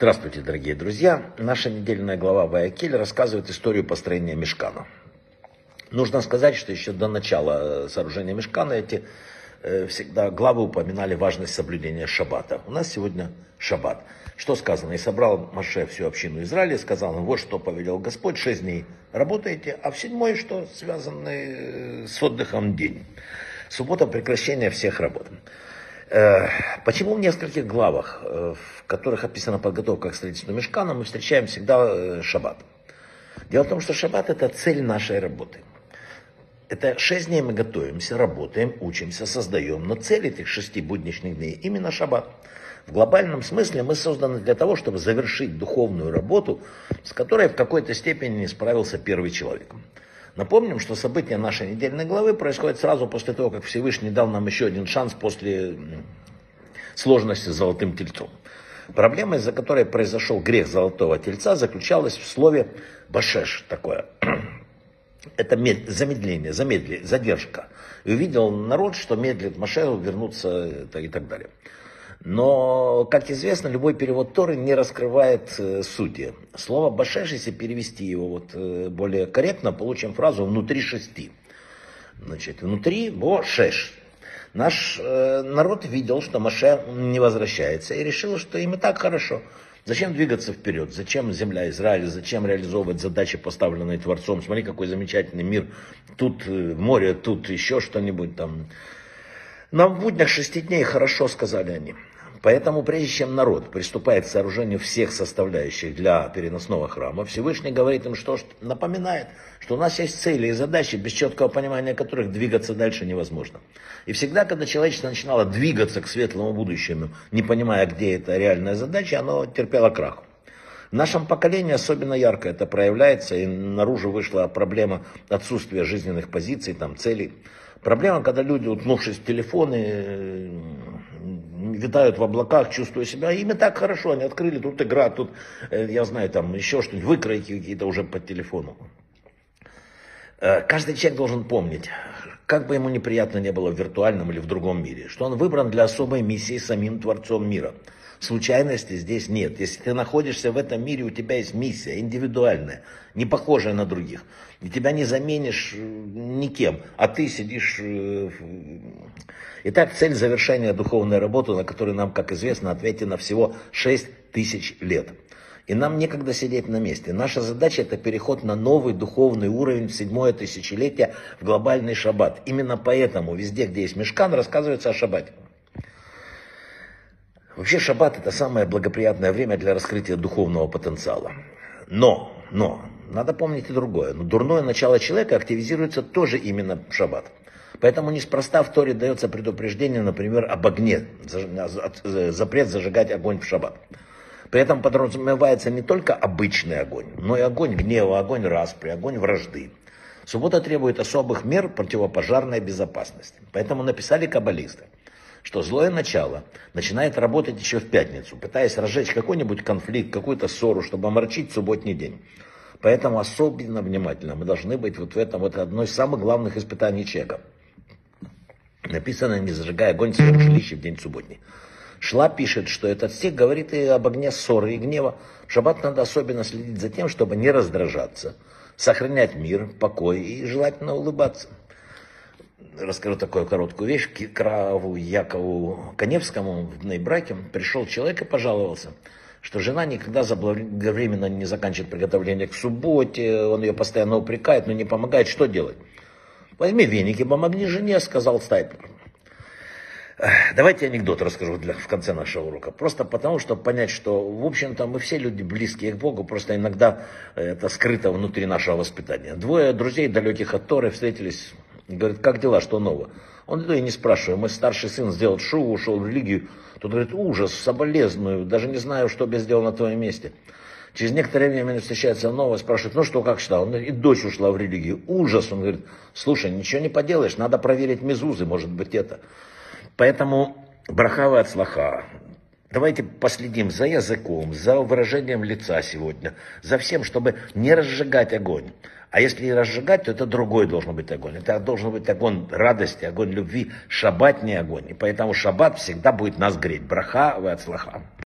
Здравствуйте, дорогие друзья. Наша недельная глава Ваякель рассказывает историю построения мешкана. Нужно сказать, что еще до начала э, сооружения мешкана эти э, всегда главы упоминали важность соблюдения шаббата. У нас сегодня шаббат. Что сказано? И собрал Маше всю общину Израиля, сказал, вот что повелел Господь, шесть дней работаете, а в седьмой, что связанный э, с отдыхом день. Суббота прекращение всех работ. Э, почему в нескольких главах, э, в которых описана подготовка к строительству мешкана, мы встречаем всегда э, шаббат? Дело в том, что шаббат это цель нашей работы. Это шесть дней мы готовимся, работаем, учимся, создаем. Но цель этих шести будничных дней именно шаббат. В глобальном смысле мы созданы для того, чтобы завершить духовную работу, с которой в какой-то степени не справился первый человек. Напомним, что события нашей недельной главы происходят сразу после того, как Всевышний дал нам еще один шанс после сложности с золотым тельцом. Проблема, из-за которой произошел грех золотого тельца, заключалась в слове «башеш» такое. Это замедление, замедли, задержка. И увидел народ, что медлит Машеру вернуться и так далее. Но, как известно, любой перевод Торы не раскрывает э, сути. Слово «башеш», если перевести его вот, э, более корректно, получим фразу «внутри шести». Значит, внутри «бо-шеш». Наш э, народ видел, что Маше не возвращается и решил, что им и так хорошо. Зачем двигаться вперед? Зачем земля Израиля? Зачем реализовывать задачи, поставленные Творцом? Смотри, какой замечательный мир. Тут э, море, тут еще что-нибудь там. Нам в буднях шести дней хорошо, сказали они. Поэтому, прежде чем народ приступает к сооружению всех составляющих для переносного храма, Всевышний говорит им, что напоминает, что у нас есть цели и задачи, без четкого понимания которых двигаться дальше невозможно. И всегда, когда человечество начинало двигаться к светлому будущему, не понимая, где эта реальная задача, оно терпело крах. В нашем поколении особенно ярко это проявляется, и наружу вышла проблема отсутствия жизненных позиций, там, целей. Проблема, когда люди, утнувшись в телефоны, витают в облаках, чувствуя себя, им и так хорошо, они открыли, тут игра, тут, э, я знаю, там еще что-нибудь, выкройки какие-то уже по телефону. Э, каждый человек должен помнить, как бы ему неприятно не было в виртуальном или в другом мире, что он выбран для особой миссии самим Творцом мира. Случайности здесь нет. Если ты находишься в этом мире, у тебя есть миссия индивидуальная, не похожая на других. И тебя не заменишь э, никем, а ты сидишь Итак, цель завершения духовной работы, на которую нам, как известно, ответено всего 6 тысяч лет. И нам некогда сидеть на месте. Наша задача это переход на новый духовный уровень в седьмое тысячелетие в глобальный шаббат. Именно поэтому везде, где есть мешкан, рассказывается о шаббате. Вообще шаббат это самое благоприятное время для раскрытия духовного потенциала. Но, но, надо помнить и другое. Но дурное начало человека активизируется тоже именно в шаббат. Поэтому неспроста в Торе дается предупреждение, например, об огне, запрет зажигать огонь в шаббат. При этом подразумевается не только обычный огонь, но и огонь гнева, огонь распри, огонь вражды. Суббота требует особых мер противопожарной безопасности. Поэтому написали каббалисты, что злое начало начинает работать еще в пятницу, пытаясь разжечь какой-нибудь конфликт, какую-то ссору, чтобы оморчить субботний день. Поэтому особенно внимательно мы должны быть вот в этом вот одной из самых главных испытаний человека – Написано, не зажигая огонь в своем жилище в день субботний. Шла пишет, что этот стих говорит и об огне ссоры и гнева. В шаббат надо особенно следить за тем, чтобы не раздражаться, сохранять мир, покой и желательно улыбаться. Расскажу такую короткую вещь. К Краву Якову Коневскому в браке пришел человек и пожаловался, что жена никогда заблаговременно не заканчивает приготовление к субботе, он ее постоянно упрекает, но не помогает. Что делать? Возьми веники, помогни жене, сказал Стайплер. Давайте анекдот расскажу для, в конце нашего урока. Просто потому, чтобы понять, что, в общем-то, мы все люди близкие к Богу, просто иногда это скрыто внутри нашего воспитания. Двое друзей, далеких от Торы, встретились говорят, как дела, что нового? Он и не спрашивает, мой старший сын сделал шоу, ушел в религию. Тут говорит, ужас, соболезную, даже не знаю, что бы я сделал на твоем месте. Через некоторое время мне встречается новое, спрашивает, ну что, как что? Он говорит, и дочь ушла в религию. Ужас. Он говорит, слушай, ничего не поделаешь, надо проверить мезузы, может быть это. Поэтому брахава от слаха. Давайте последим за языком, за выражением лица сегодня, за всем, чтобы не разжигать огонь. А если и разжигать, то это другой должен быть огонь. Это должен быть огонь радости, огонь любви. Шаббат не огонь. И поэтому шаббат всегда будет нас греть. Браха вы от слаха.